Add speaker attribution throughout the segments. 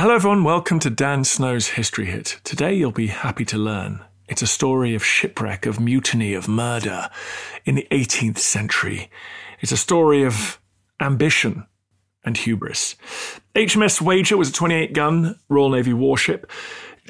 Speaker 1: Hello, everyone. Welcome to Dan Snow's History Hit. Today, you'll be happy to learn it's a story of shipwreck, of mutiny, of murder in the 18th century. It's a story of ambition and hubris. HMS Wager was a 28 gun Royal Navy warship.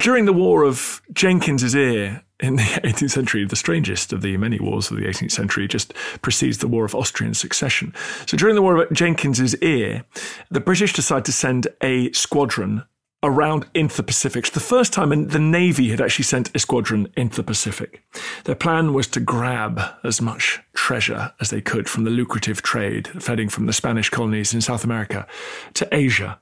Speaker 1: During the War of Jenkins's Ear in the 18th century, the strangest of the many wars of the 18th century, just precedes the War of Austrian Succession. So during the War of Jenkins's Ear, the British decided to send a squadron around into the Pacific. It's the first time the Navy had actually sent a squadron into the Pacific. Their plan was to grab as much treasure as they could from the lucrative trade feeding from the Spanish colonies in South America to Asia.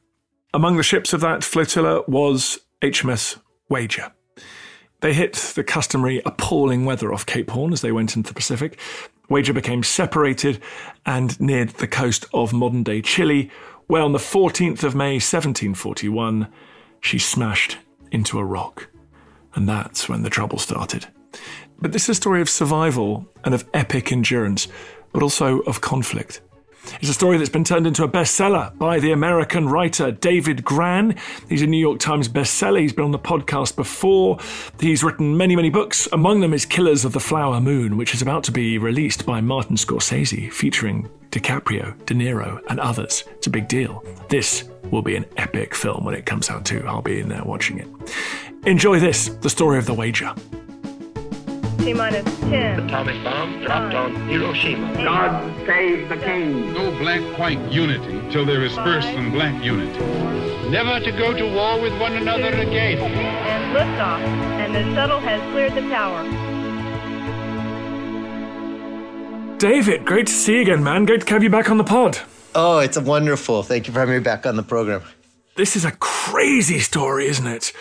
Speaker 1: Among the ships of that flotilla was HMS Wager. They hit the customary appalling weather off Cape Horn as they went into the Pacific. Wager became separated and neared the coast of modern day Chile, where on the 14th of May 1741, she smashed into a rock. And that's when the trouble started. But this is a story of survival and of epic endurance, but also of conflict. It's a story that's been turned into a bestseller by the American writer David Grann. He's a New York Times bestseller. He's been on the podcast before. He's written many, many books. Among them is Killers of the Flower Moon, which is about to be released by Martin Scorsese, featuring DiCaprio, De Niro, and others. It's a big deal. This will be an epic film when it comes out, too. I'll be in there watching it. Enjoy this the story of the wager.
Speaker 2: T minus 10.
Speaker 3: Atomic bomb dropped on Hiroshima.
Speaker 4: God save the king.
Speaker 5: No black-white unity till there is first some black unity.
Speaker 6: Never to go to war with one another again.
Speaker 2: And liftoff. And the shuttle has cleared the tower.
Speaker 1: David, great to see you again, man. Great to have you back on the pod.
Speaker 7: Oh, it's wonderful. Thank you for having me back on the program.
Speaker 1: This is a crazy story, isn't it?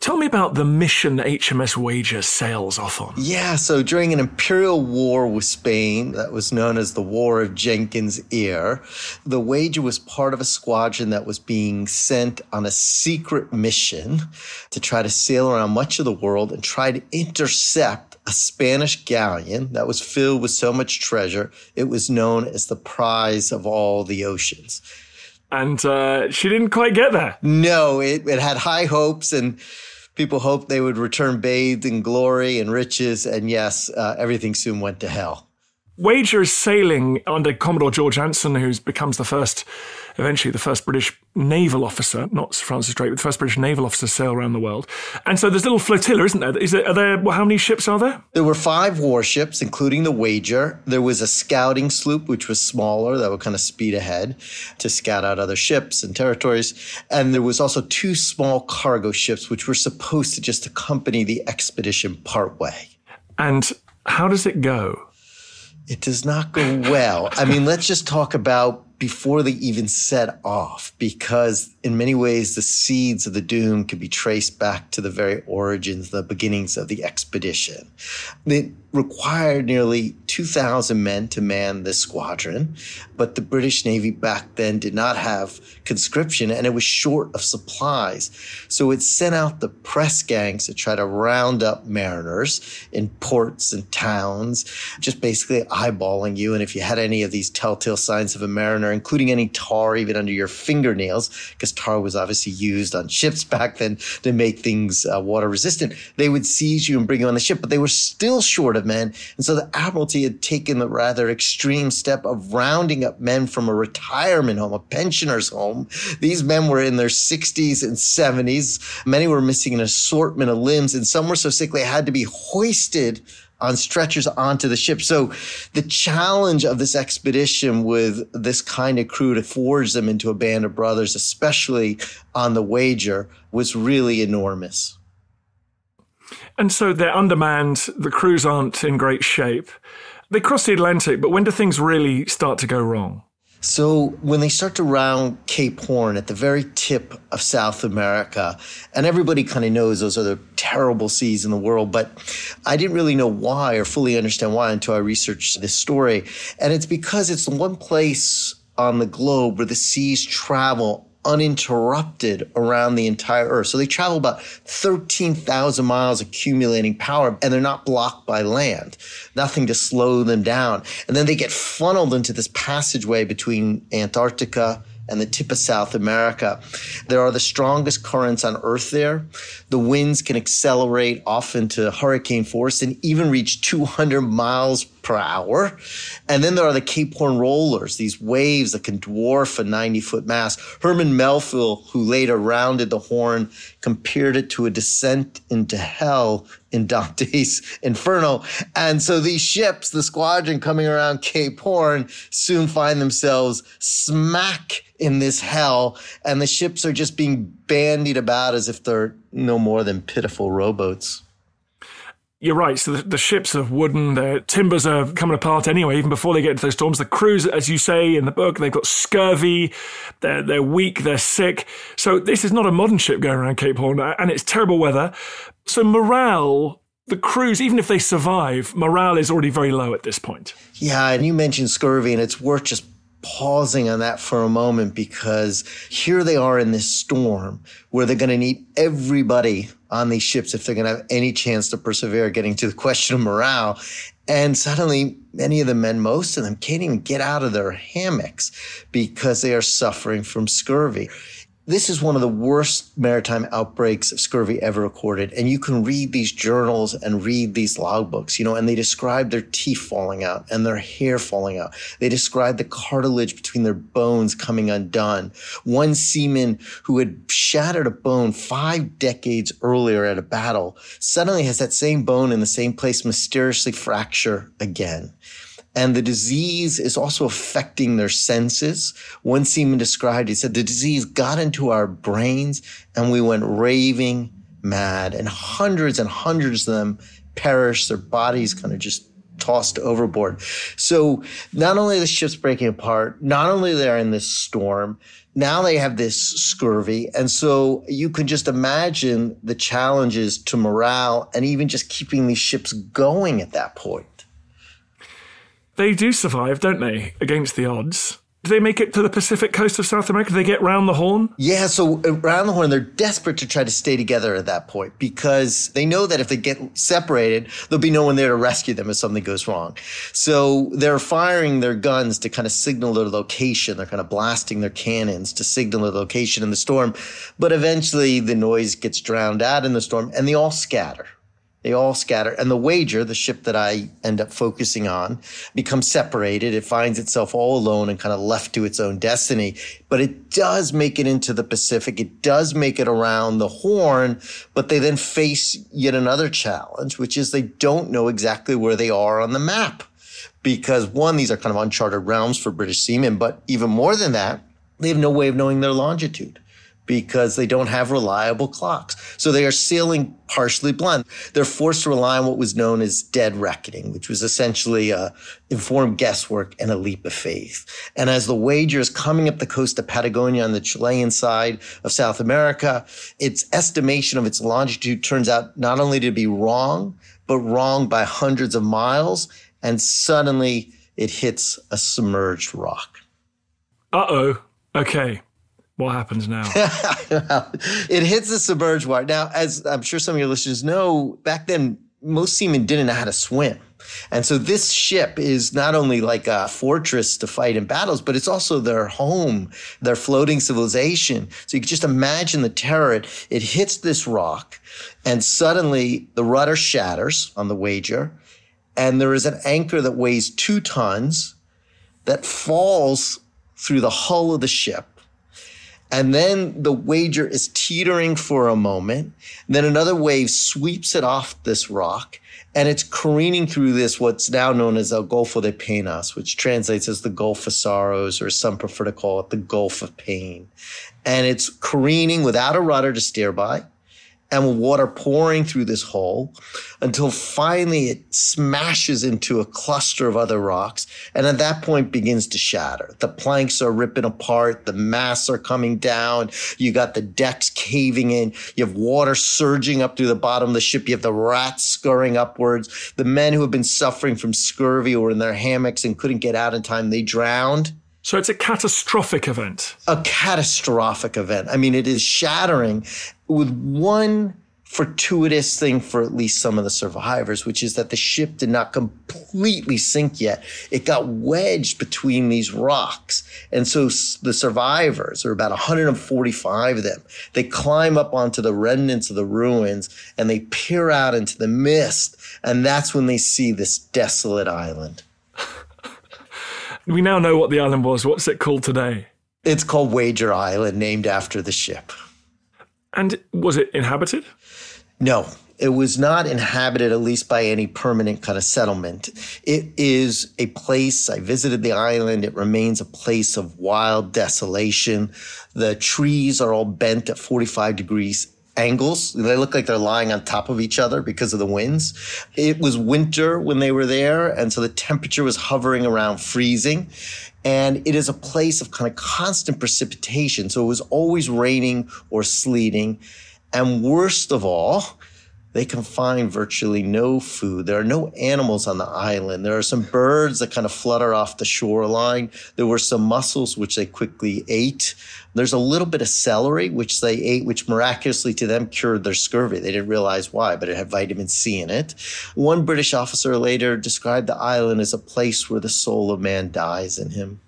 Speaker 1: Tell me about the mission HMS Wager sails off on.
Speaker 7: Yeah, so during an imperial war with Spain that was known as the War of Jenkins' Ear, the Wager was part of a squadron that was being sent on a secret mission to try to sail around much of the world and try to intercept a Spanish galleon that was filled with so much treasure. It was known as the prize of all the oceans.
Speaker 1: And uh, she didn't quite get there.
Speaker 7: No, it, it had high hopes and people hoped they would return bathed in glory and riches. And yes, uh, everything soon went to hell.
Speaker 1: Wager is sailing under Commodore George Anson, who becomes the first, eventually the first British naval officer, not Sir Francis Drake, but the first British naval officer to sail around the world. And so there's a little flotilla, isn't there? Is there, are there, well, how many ships are there?
Speaker 7: There were five warships, including the Wager. There was a scouting sloop, which was smaller, that would kind of speed ahead to scout out other ships and territories. And there was also two small cargo ships, which were supposed to just accompany the expedition partway.
Speaker 1: And how does it go?
Speaker 7: It does not go well. I mean, let's just talk about before they even set off, because in many ways, the seeds of the doom could be traced back to the very origins, the beginnings of the expedition. It required nearly 2,000 men to man this squadron, but the British Navy back then did not have conscription and it was short of supplies. So it sent out the press gangs to try to round up mariners in ports and towns, just basically eyeballing you. And if you had any of these telltale signs of a mariner, including any tar even under your fingernails, because tar was obviously used on ships back then to make things uh, water resistant, they would seize you and bring you on the ship, but they were still short of men. And so the Admiralty had taken the rather extreme step of rounding up men from a retirement home, a pensioner's home. These men were in their 60s and 70s. Many were missing an assortment of limbs, and some were so sick they had to be hoisted on stretchers onto the ship. So the challenge of this expedition with this kind of crew to forge them into a band of brothers, especially on the wager, was really enormous.
Speaker 1: And so they're undermanned, the crews aren't in great shape. They cross the Atlantic, but when do things really start to go wrong?
Speaker 7: So when they start to round Cape Horn at the very tip of South America, and everybody kind of knows those are the terrible seas in the world, but I didn't really know why or fully understand why until I researched this story. And it's because it's the one place on the globe where the seas travel uninterrupted around the entire Earth. So they travel about 13,000 miles accumulating power and they're not blocked by land, nothing to slow them down. And then they get funneled into this passageway between Antarctica and the tip of South America. There are the strongest currents on Earth there. The winds can accelerate off into hurricane force and even reach 200 miles per hour. And then there are the Cape Horn rollers, these waves that can dwarf a 90 foot mass. Herman Melville, who later rounded the horn, compared it to a descent into hell in Dante's Inferno. And so these ships, the squadron coming around Cape Horn, soon find themselves smack in this hell. And the ships are just being bandied about as if they're no more than pitiful rowboats.
Speaker 1: You're right. So the, the, ships are wooden. The timbers are coming apart anyway, even before they get into those storms. The crews, as you say in the book, they've got scurvy. They're, they're weak. They're sick. So this is not a modern ship going around Cape Horn uh, and it's terrible weather. So morale, the crews, even if they survive, morale is already very low at this point.
Speaker 7: Yeah. And you mentioned scurvy and it's worth just pausing on that for a moment because here they are in this storm where they're going to need everybody on these ships if they're going to have any chance to persevere getting to the question of morale. And suddenly many of the men, most of them can't even get out of their hammocks because they are suffering from scurvy. This is one of the worst maritime outbreaks of scurvy ever recorded. And you can read these journals and read these logbooks, you know, and they describe their teeth falling out and their hair falling out. They describe the cartilage between their bones coming undone. One seaman who had shattered a bone five decades earlier at a battle suddenly has that same bone in the same place mysteriously fracture again. And the disease is also affecting their senses. One seaman described, he said, the disease got into our brains and we went raving mad. And hundreds and hundreds of them perished. Their bodies kind of just tossed overboard. So not only the ship's breaking apart, not only they're in this storm, now they have this scurvy. And so you can just imagine the challenges to morale and even just keeping these ships going at that point.
Speaker 1: They do survive, don't they, against the odds? Do they make it to the Pacific coast of South America? Do they get round the horn?
Speaker 7: Yeah, so uh, around the horn, they're desperate to try to stay together at that point because they know that if they get separated, there'll be no one there to rescue them if something goes wrong. So they're firing their guns to kind of signal their location. They're kind of blasting their cannons to signal their location in the storm. But eventually the noise gets drowned out in the storm and they all scatter. They all scatter. And the wager, the ship that I end up focusing on, becomes separated. It finds itself all alone and kind of left to its own destiny. But it does make it into the Pacific. It does make it around the Horn, but they then face yet another challenge, which is they don't know exactly where they are on the map. Because one, these are kind of uncharted realms for British seamen, but even more than that, they have no way of knowing their longitude because they don't have reliable clocks. So they are sailing partially blind. They're forced to rely on what was known as dead reckoning, which was essentially uh, informed guesswork and a leap of faith. And as the wager is coming up the coast of Patagonia on the Chilean side of South America, its estimation of its longitude turns out not only to be wrong, but wrong by hundreds of miles. And suddenly it hits a submerged rock.
Speaker 1: Uh oh. Okay. What happens now?
Speaker 7: it hits the submerged water. Now, as I'm sure some of your listeners know, back then, most seamen didn't know how to swim. And so this ship is not only like a fortress to fight in battles, but it's also their home, their floating civilization. So you can just imagine the terror. It, it hits this rock and suddenly the rudder shatters on the wager. And there is an anchor that weighs two tons that falls through the hull of the ship and then the wager is teetering for a moment. Then another wave sweeps it off this rock and it's careening through this, what's now known as El Golfo de Penas, which translates as the Gulf of Sorrows, or some prefer to call it the Gulf of Pain. And it's careening without a rudder to steer by and with water pouring through this hole until finally it smashes into a cluster of other rocks and at that point begins to shatter. The planks are ripping apart. The masts are coming down. You got the decks caving in. You have water surging up through the bottom of the ship. You have the rats scurrying upwards. The men who have been suffering from scurvy or in their hammocks and couldn't get out in time, they drowned.
Speaker 1: So it's a catastrophic event.
Speaker 7: A catastrophic event. I mean, it is shattering with one fortuitous thing for at least some of the survivors, which is that the ship did not completely sink yet. It got wedged between these rocks. And so the survivors, there are about 145 of them, they climb up onto the remnants of the ruins and they peer out into the mist. And that's when they see this desolate island.
Speaker 1: We now know what the island was. What's it called today?
Speaker 7: It's called Wager Island, named after the ship.
Speaker 1: And was it inhabited?
Speaker 7: No, it was not inhabited, at least by any permanent kind of settlement. It is a place, I visited the island. It remains a place of wild desolation. The trees are all bent at 45 degrees angles. They look like they're lying on top of each other because of the winds. It was winter when they were there, and so the temperature was hovering around freezing. And it is a place of kind of constant precipitation. So it was always raining or sleeting. And worst of all, they can find virtually no food. There are no animals on the island. There are some birds that kind of flutter off the shoreline. There were some mussels, which they quickly ate. There's a little bit of celery, which they ate, which miraculously to them cured their scurvy. They didn't realize why, but it had vitamin C in it. One British officer later described the island as a place where the soul of man dies in him.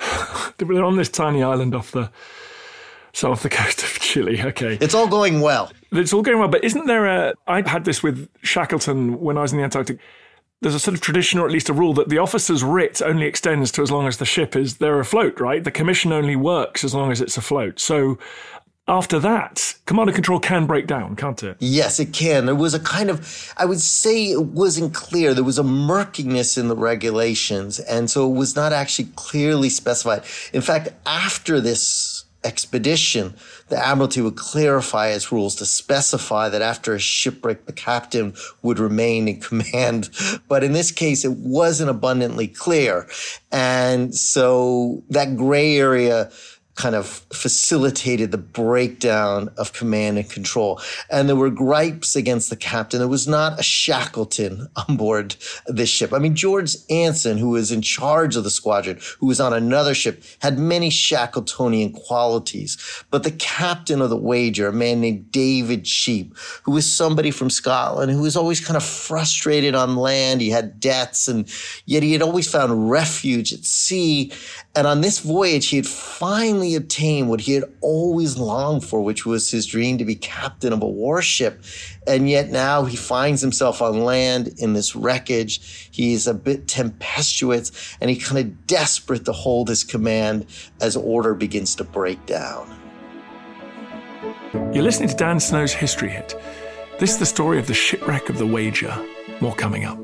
Speaker 1: They're on this tiny island off the so off the coast of Chile. Okay.
Speaker 7: It's all going well.
Speaker 1: It's all going well. But isn't there a. I had this with Shackleton when I was in the Antarctic. There's a sort of tradition, or at least a rule, that the officer's writ only extends to as long as the ship is there afloat, right? The commission only works as long as it's afloat. So after that, command and control can break down, can't it?
Speaker 7: Yes, it can. There was a kind of, I would say it wasn't clear. There was a murkiness in the regulations. And so it was not actually clearly specified. In fact, after this expedition, the Admiralty would clarify its rules to specify that after a shipwreck, the captain would remain in command. But in this case, it wasn't abundantly clear. And so that gray area kind of facilitated the breakdown of command and control. And there were gripes against the captain. There was not a Shackleton on board this ship. I mean, George Anson, who was in charge of the squadron, who was on another ship, had many Shackletonian qualities. But the captain of the Wager, a man named David Cheap, who was somebody from Scotland who was always kind of frustrated on land. He had debts and yet he had always found refuge at sea. And on this voyage, he had finally obtained what he had always longed for, which was his dream to be captain of a warship. And yet now he finds himself on land in this wreckage. He's a bit tempestuous and he's kind of desperate to hold his command as order begins to break down.
Speaker 1: You're listening to Dan Snow's History Hit. This is the story of the shipwreck of the Wager. More coming up.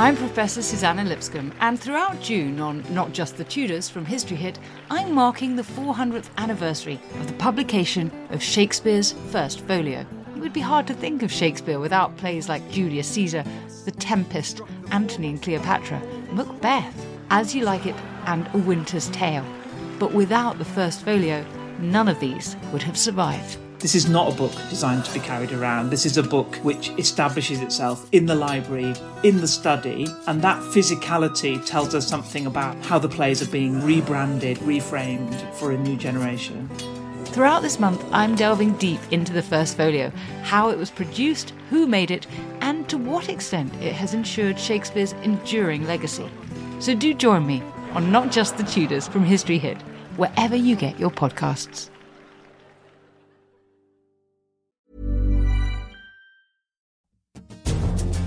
Speaker 8: I'm Professor Suzannah Lipscomb, and throughout June on Not Just the Tudors from History Hit, I'm marking the 400th anniversary of the publication of Shakespeare's First Folio. It would be hard to think of Shakespeare without plays like Julius Caesar, The Tempest, Antony and Cleopatra, Macbeth, As You Like It, and A Winter's Tale. But without the First Folio, none of these would have survived.
Speaker 9: This is not a book designed to be carried around. This is a book which establishes itself in the library, in the study, and that physicality tells us something about how the plays are being rebranded, reframed for a new generation.
Speaker 8: Throughout this month, I'm delving deep into the first folio, how it was produced, who made it, and to what extent it has ensured Shakespeare's enduring legacy. So do join me on Not Just the Tudors from History Hit, wherever you get your podcasts.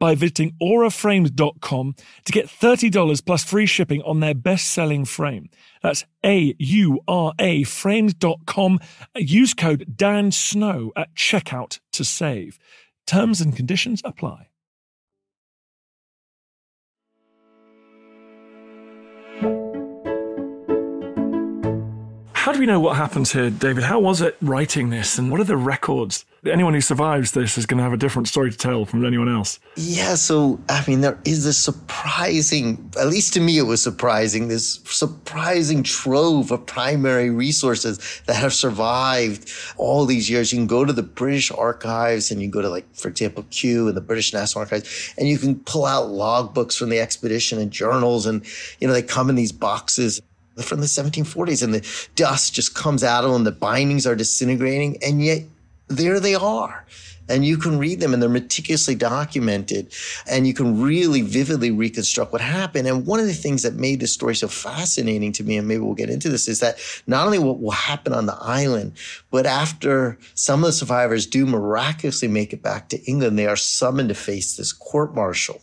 Speaker 1: by visiting auraframes.com to get $30 plus free shipping on their best selling frame. That's A U R A frames.com. Use code Dan Snow at checkout to save. Terms and conditions apply. How do we know what happens here, David? How was it writing this, and what are the records? Anyone who survives this is going to have a different story to tell from anyone else.
Speaker 7: Yeah, so I mean, there is a surprising, at least to me, it was surprising, this surprising trove of primary resources that have survived all these years. You can go to the British archives and you go to, like, for example, Kew and the British National Archives, and you can pull out logbooks from the expedition and journals, and, you know, they come in these boxes from the 1740s and the dust just comes out of them. The bindings are disintegrating and yet there they are and you can read them and they're meticulously documented and you can really vividly reconstruct what happened. And one of the things that made this story so fascinating to me, and maybe we'll get into this, is that not only what will happen on the island, but after some of the survivors do miraculously make it back to England, they are summoned to face this court martial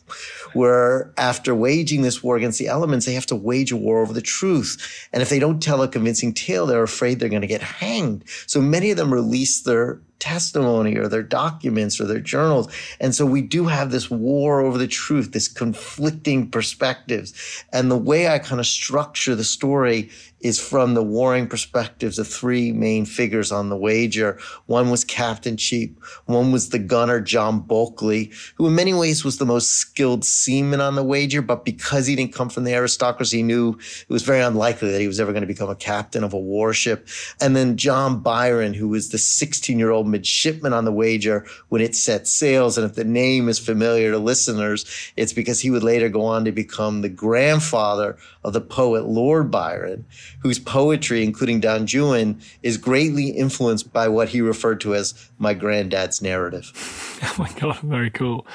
Speaker 7: where after waging this war against the elements, they have to wage a war over the truth. And if they don't tell a convincing tale, they're afraid they're going to get hanged. So many of them release their testimony or their documents or their journals. And so we do have this war over the truth, this conflicting perspectives. And the way I kind of structure the story is from the warring perspectives of three main figures on the wager. One was Captain Cheap. One was the gunner, John Bulkeley, who in many ways was the most skilled seaman on the wager. But because he didn't come from the aristocracy, he knew it was very unlikely that he was ever going to become a captain of a warship. And then John Byron, who was the 16 year old midshipman on the wager when it set sails. And if the name is familiar to listeners, it's because he would later go on to become the grandfather of the poet Lord Byron whose poetry, including Don Juan, is greatly influenced by what he referred to as my granddad's narrative.
Speaker 1: Oh my God, very cool.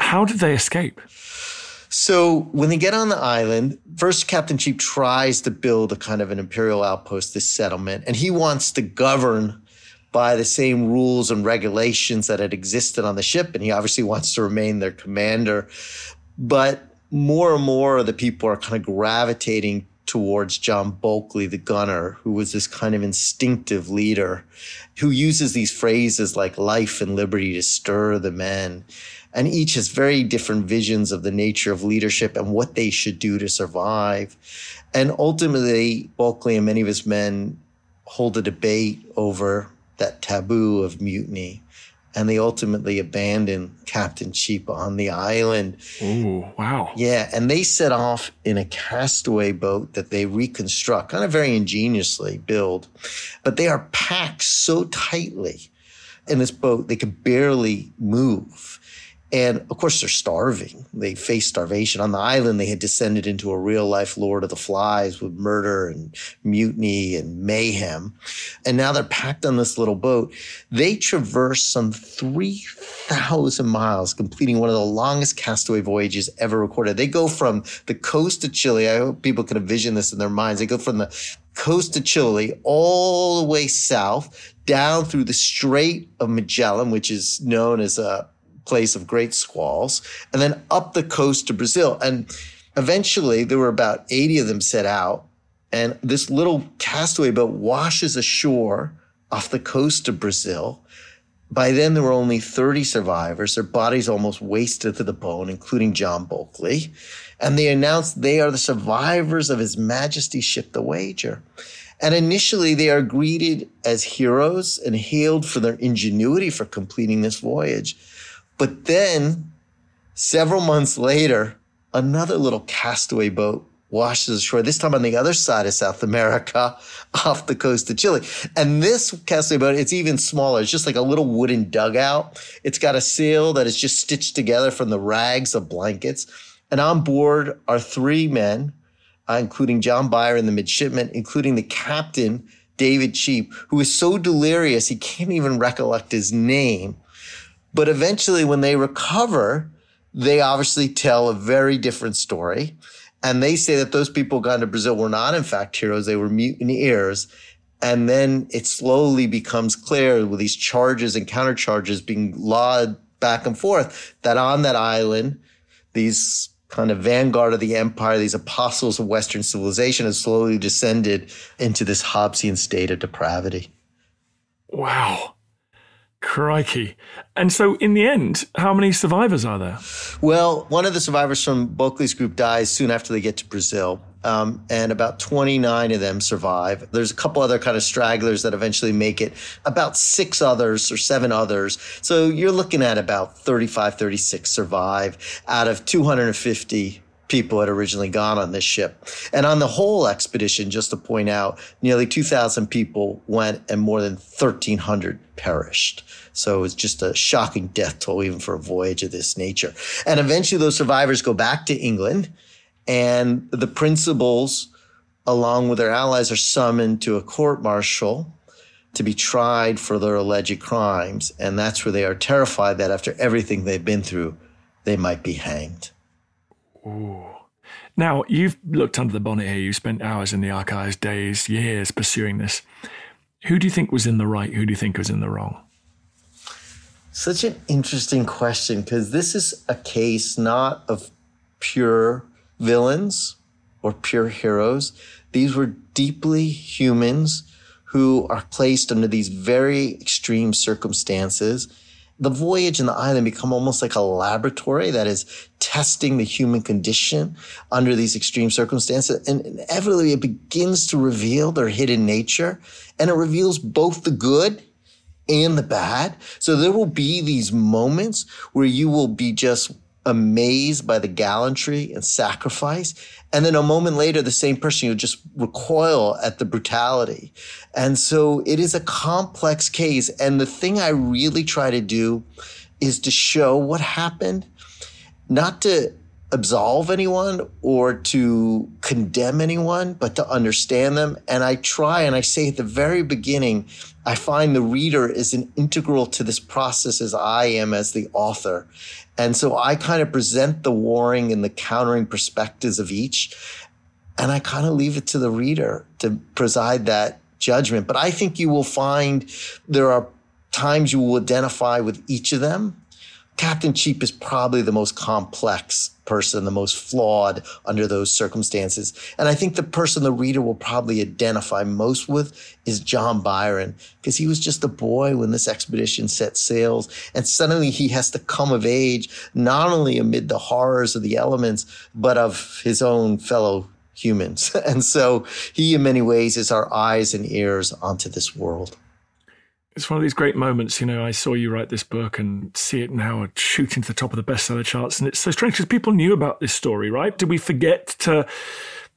Speaker 1: How did they escape?
Speaker 7: So when they get on the island, first Captain Cheap tries to build a kind of an imperial outpost, this settlement, and he wants to govern by the same rules and regulations that had existed on the ship, and he obviously wants to remain their commander. But more and more of the people are kind of gravitating towards John Bulkeley, the gunner, who was this kind of instinctive leader who uses these phrases like life and liberty to stir the men. And each has very different visions of the nature of leadership and what they should do to survive. And ultimately, Bulkeley and many of his men hold a debate over that taboo of mutiny and they ultimately abandon Captain Cheap on the island.
Speaker 1: Oh, wow.
Speaker 7: Yeah, and they set off in a castaway boat that they reconstruct, kind of very ingeniously build. But they are packed so tightly in this boat, they could barely move. And of course, they're starving. They face starvation. On the island, they had descended into a real life Lord of the Flies with murder and mutiny and mayhem. And now they're packed on this little boat. They traverse some 3,000 miles, completing one of the longest castaway voyages ever recorded. They go from the coast of Chile. I hope people can envision this in their minds. They go from the coast of Chile all the way south down through the Strait of Magellan, which is known as a place of great squalls, and then up the coast to Brazil. And eventually, there were about 80 of them set out, and this little castaway boat washes ashore off the coast of Brazil. By then, there were only 30 survivors, their bodies almost wasted to the bone, including John Bulkeley. And they announced they are the survivors of His Majesty's ship, the Wager. And initially, they are greeted as heroes and hailed for their ingenuity for completing this voyage. But then, several months later, another little castaway boat washes ashore, this time on the other side of South America, off the coast of Chile. And this castaway boat, it's even smaller. It's just like a little wooden dugout. It's got a sail that is just stitched together from the rags of blankets. And on board are three men, uh, including John Byron, the midshipman, including the captain, David Cheap, who is so delirious he can't even recollect his name. But eventually, when they recover, they obviously tell a very different story. And they say that those people gone to Brazil were not, in fact, heroes. They were mutineers. And then it slowly becomes clear with these charges and countercharges being lawed back and forth that on that island, these kind of vanguard of the empire, these apostles of Western civilization have slowly descended into this Hobbesian state of depravity.
Speaker 1: Wow. Crikey. And so, in the end, how many survivors are there?
Speaker 7: Well, one of the survivors from Bulkeley's group dies soon after they get to Brazil. Um, and about 29 of them survive. There's a couple other kind of stragglers that eventually make it, about six others or seven others. So you're looking at about 35, 36 survive out of 250 people had originally gone on this ship. And on the whole expedition, just to point out, nearly 2,000 people went and more than 1,300 perished. So it was just a shocking death toll, even for a voyage of this nature. And eventually those survivors go back to England and the principals, along with their allies, are summoned to a court martial to be tried for their alleged crimes. And that's where they are terrified that after everything they've been through, they might be hanged.
Speaker 1: Ooh. Now, you've looked under the bonnet here. You've spent hours in the archives, days, years pursuing this. Who do you think was in the right? Who do you think was in the wrong?
Speaker 7: Such an interesting question because this is a case not of pure villains or pure heroes. These were deeply humans who are placed under these very extreme circumstances the voyage and the island become almost like a laboratory that is testing the human condition under these extreme circumstances. And inevitably it begins to reveal their hidden nature and it reveals both the good and the bad. So there will be these moments where you will be just amazed by the gallantry and sacrifice. And then a moment later, the same person, you'll just recoil at the brutality. And so it is a complex case. And the thing I really try to do is to show what happened, not to absolve anyone or to condemn anyone, but to understand them. And I try and I say at the very beginning, I find the reader is an integral to this process as I am as the author. And so I kind of present the warring and the countering perspectives of each. And I kind of leave it to the reader to preside that judgment. But I think you will find there are times you will identify with each of them Captain Cheap is probably the most complex person, the most flawed under those circumstances. And I think the person the reader will probably identify most with is John Byron, because he was just a boy when this expedition set sails. And suddenly he has to come of age, not only amid the horrors of the elements, but of his own fellow humans. And so he, in many ways, is our eyes and ears onto this world
Speaker 1: it's one of these great moments. You know, I saw you write this book and see it now shooting to the top of the bestseller charts. And it's so strange because people knew about this story, right? Did we forget to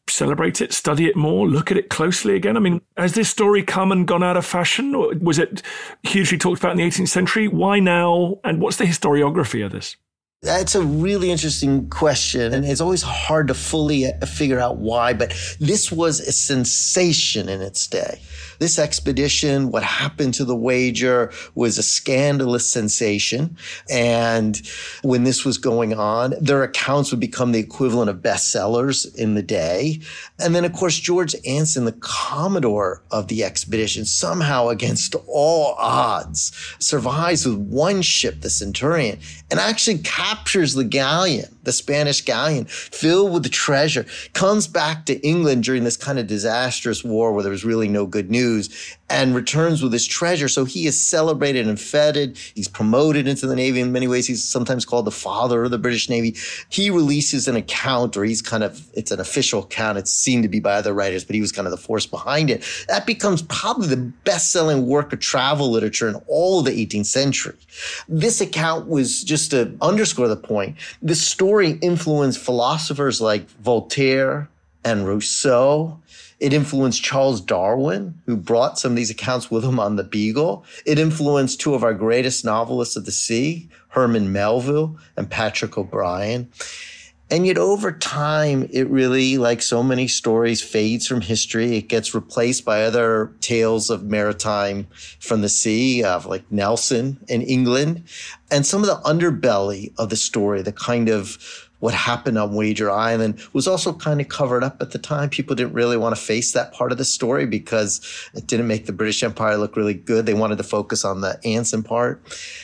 Speaker 1: celebrate it, study it more, look at it closely again? I mean, has this story come and gone out of fashion? Or was it hugely talked about in the 18th century? Why now? And what's the historiography of this?
Speaker 7: That's a really interesting question. And it's always hard to fully uh, figure out why, but this was a sensation in its day. This expedition, what happened to the wager was a scandalous sensation. And when this was going on, their accounts would become the equivalent of bestsellers in the day. And then, of course, George Anson, the commodore of the expedition, somehow against all odds, survives with one ship, the Centurion, and actually captures the galleon the Spanish galleon filled with the treasure, comes back to England during this kind of disastrous war where there was really no good news and returns with his treasure. So he is celebrated and feted. He's promoted into the Navy in many ways. He's sometimes called the father of the British Navy. He releases an account, or he's kind of, it's an official account. It's seen to be by other writers, but he was kind of the force behind it. That becomes probably the best selling work of travel literature in all of the 18th century. This account was just to underscore the point. This story influenced philosophers like Voltaire and Rousseau it influenced Charles Darwin, who brought some of these accounts with him on the Beagle. It influenced two of our greatest novelists of the sea, Herman Melville and Patrick O'Brian. And yet over time, it really, like so many stories, fades from history. It gets replaced by other tales of maritime from the sea, of like Nelson in England. And some of the underbelly of the story, the kind of what happened on Wager Island was also kind of covered up at the time. People didn't really want to face that part of the story because it didn't make the British Empire look really good. They wanted to focus on the Anson part.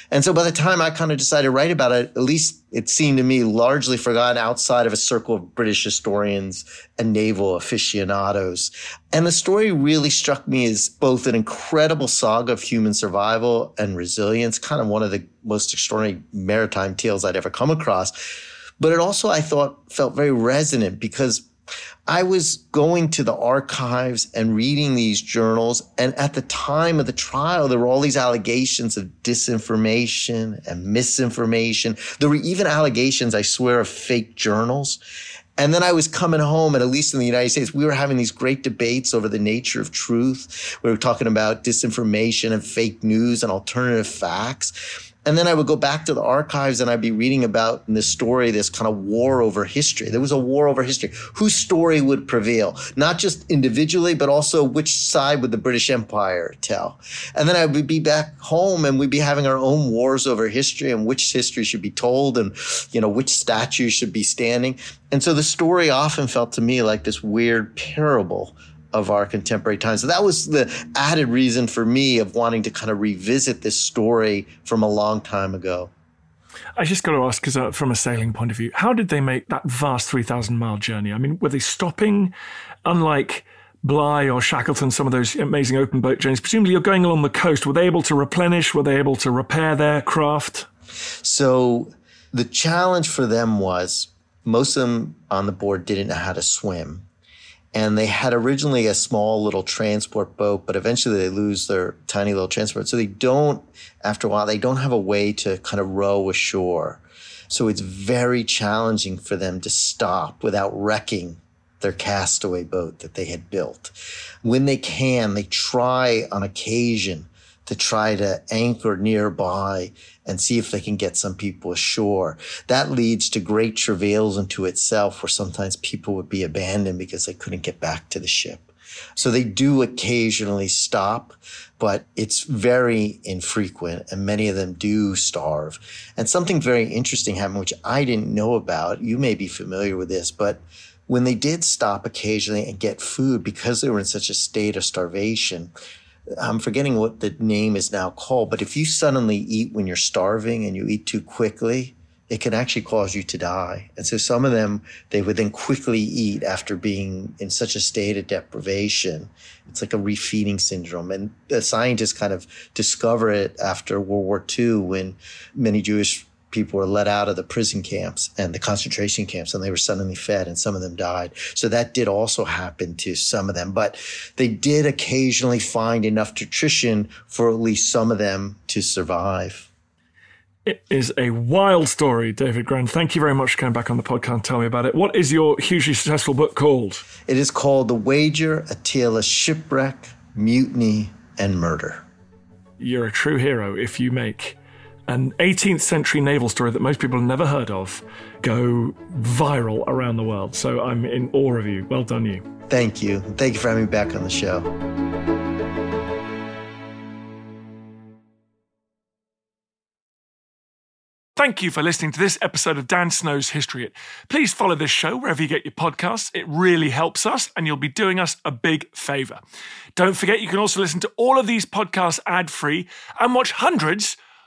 Speaker 7: And so by the time I kind of decided to write about it, at least it seemed to me largely forgotten outside of a circle of British historians and naval aficionados. And the story really struck me as both an incredible saga of human survival and resilience, kind of one of the most extraordinary maritime tales I'd ever come across but it also, I thought, felt very resonant because I was going to the archives and reading these journals. And at the time of the trial, there were all these allegations of disinformation and misinformation. There were even allegations, I swear, of fake journals. And then I was coming home, and at least in the United States, we were having these great debates over the nature of truth. We were talking about disinformation and fake news and alternative facts. And then I would go back to the archives and I'd be reading about in this story, this kind of war over history. There was a war over history. Whose story would prevail? Not just individually, but also which side would the British Empire tell? And then I would be back home and we'd be having our own wars over history and which history should be told and, you know, which statues should be standing. And so the story often felt to me like this weird parable of our contemporary times. So that was the added reason for me of wanting to kind of revisit this story from a long time ago.
Speaker 1: I just got to ask, because uh, from a sailing point of view, how did they make that vast 3,000 mile journey? I mean, were they stopping, unlike Bligh or Shackleton, some of those amazing open boat journeys? Presumably, you're going along the coast. Were they able to replenish? Were they able to repair their craft?
Speaker 7: So the challenge for them was most of them on the board didn't know how to swim and they had originally a small little transport boat, but eventually they lose their tiny little transport. So they don't, after a while, they don't have a way to kind of row ashore. So it's very challenging for them to stop without wrecking their castaway boat that they had built. When they can, they try on occasion to try to anchor nearby and see if they can get some people ashore. That leads to great travails into itself where sometimes people would be abandoned because they couldn't get back to the ship. So they do occasionally stop, but it's very infrequent and many of them do starve. And something very interesting happened, which I didn't know about. You may be familiar with this, but when they did stop occasionally and get food because they were in such a state of starvation, I'm forgetting what the name is now called, but if you suddenly eat when you're starving and you eat too quickly, it can actually cause you to die. And so some of them, they would then quickly eat after being in such a state of deprivation. It's like a refeeding syndrome. And the scientists kind of discover it after World War II when many Jewish people were let out of the prison camps and the concentration camps and they were suddenly fed and some of them died. So that did also happen to some of them, but they did occasionally find enough nutrition for at least some of them to survive.
Speaker 1: It is a wild story, David Grann. Thank you very much for coming back on the podcast and tell me about it. What is your hugely successful book called?
Speaker 7: It is called The Wager, A Tale of Shipwreck, Mutiny, and Murder.
Speaker 1: You're a true hero if you make an 18th century naval story that most people have never heard of go viral around the world. So I'm in awe of you. Well done, you.
Speaker 7: Thank you. Thank you for having me back on the show.
Speaker 1: Thank you for listening to this episode of Dan Snow's History Hit. Please follow this show wherever you get your podcasts. It really helps us, and you'll be doing us a big favor. Don't forget, you can also listen to all of these podcasts ad free and watch hundreds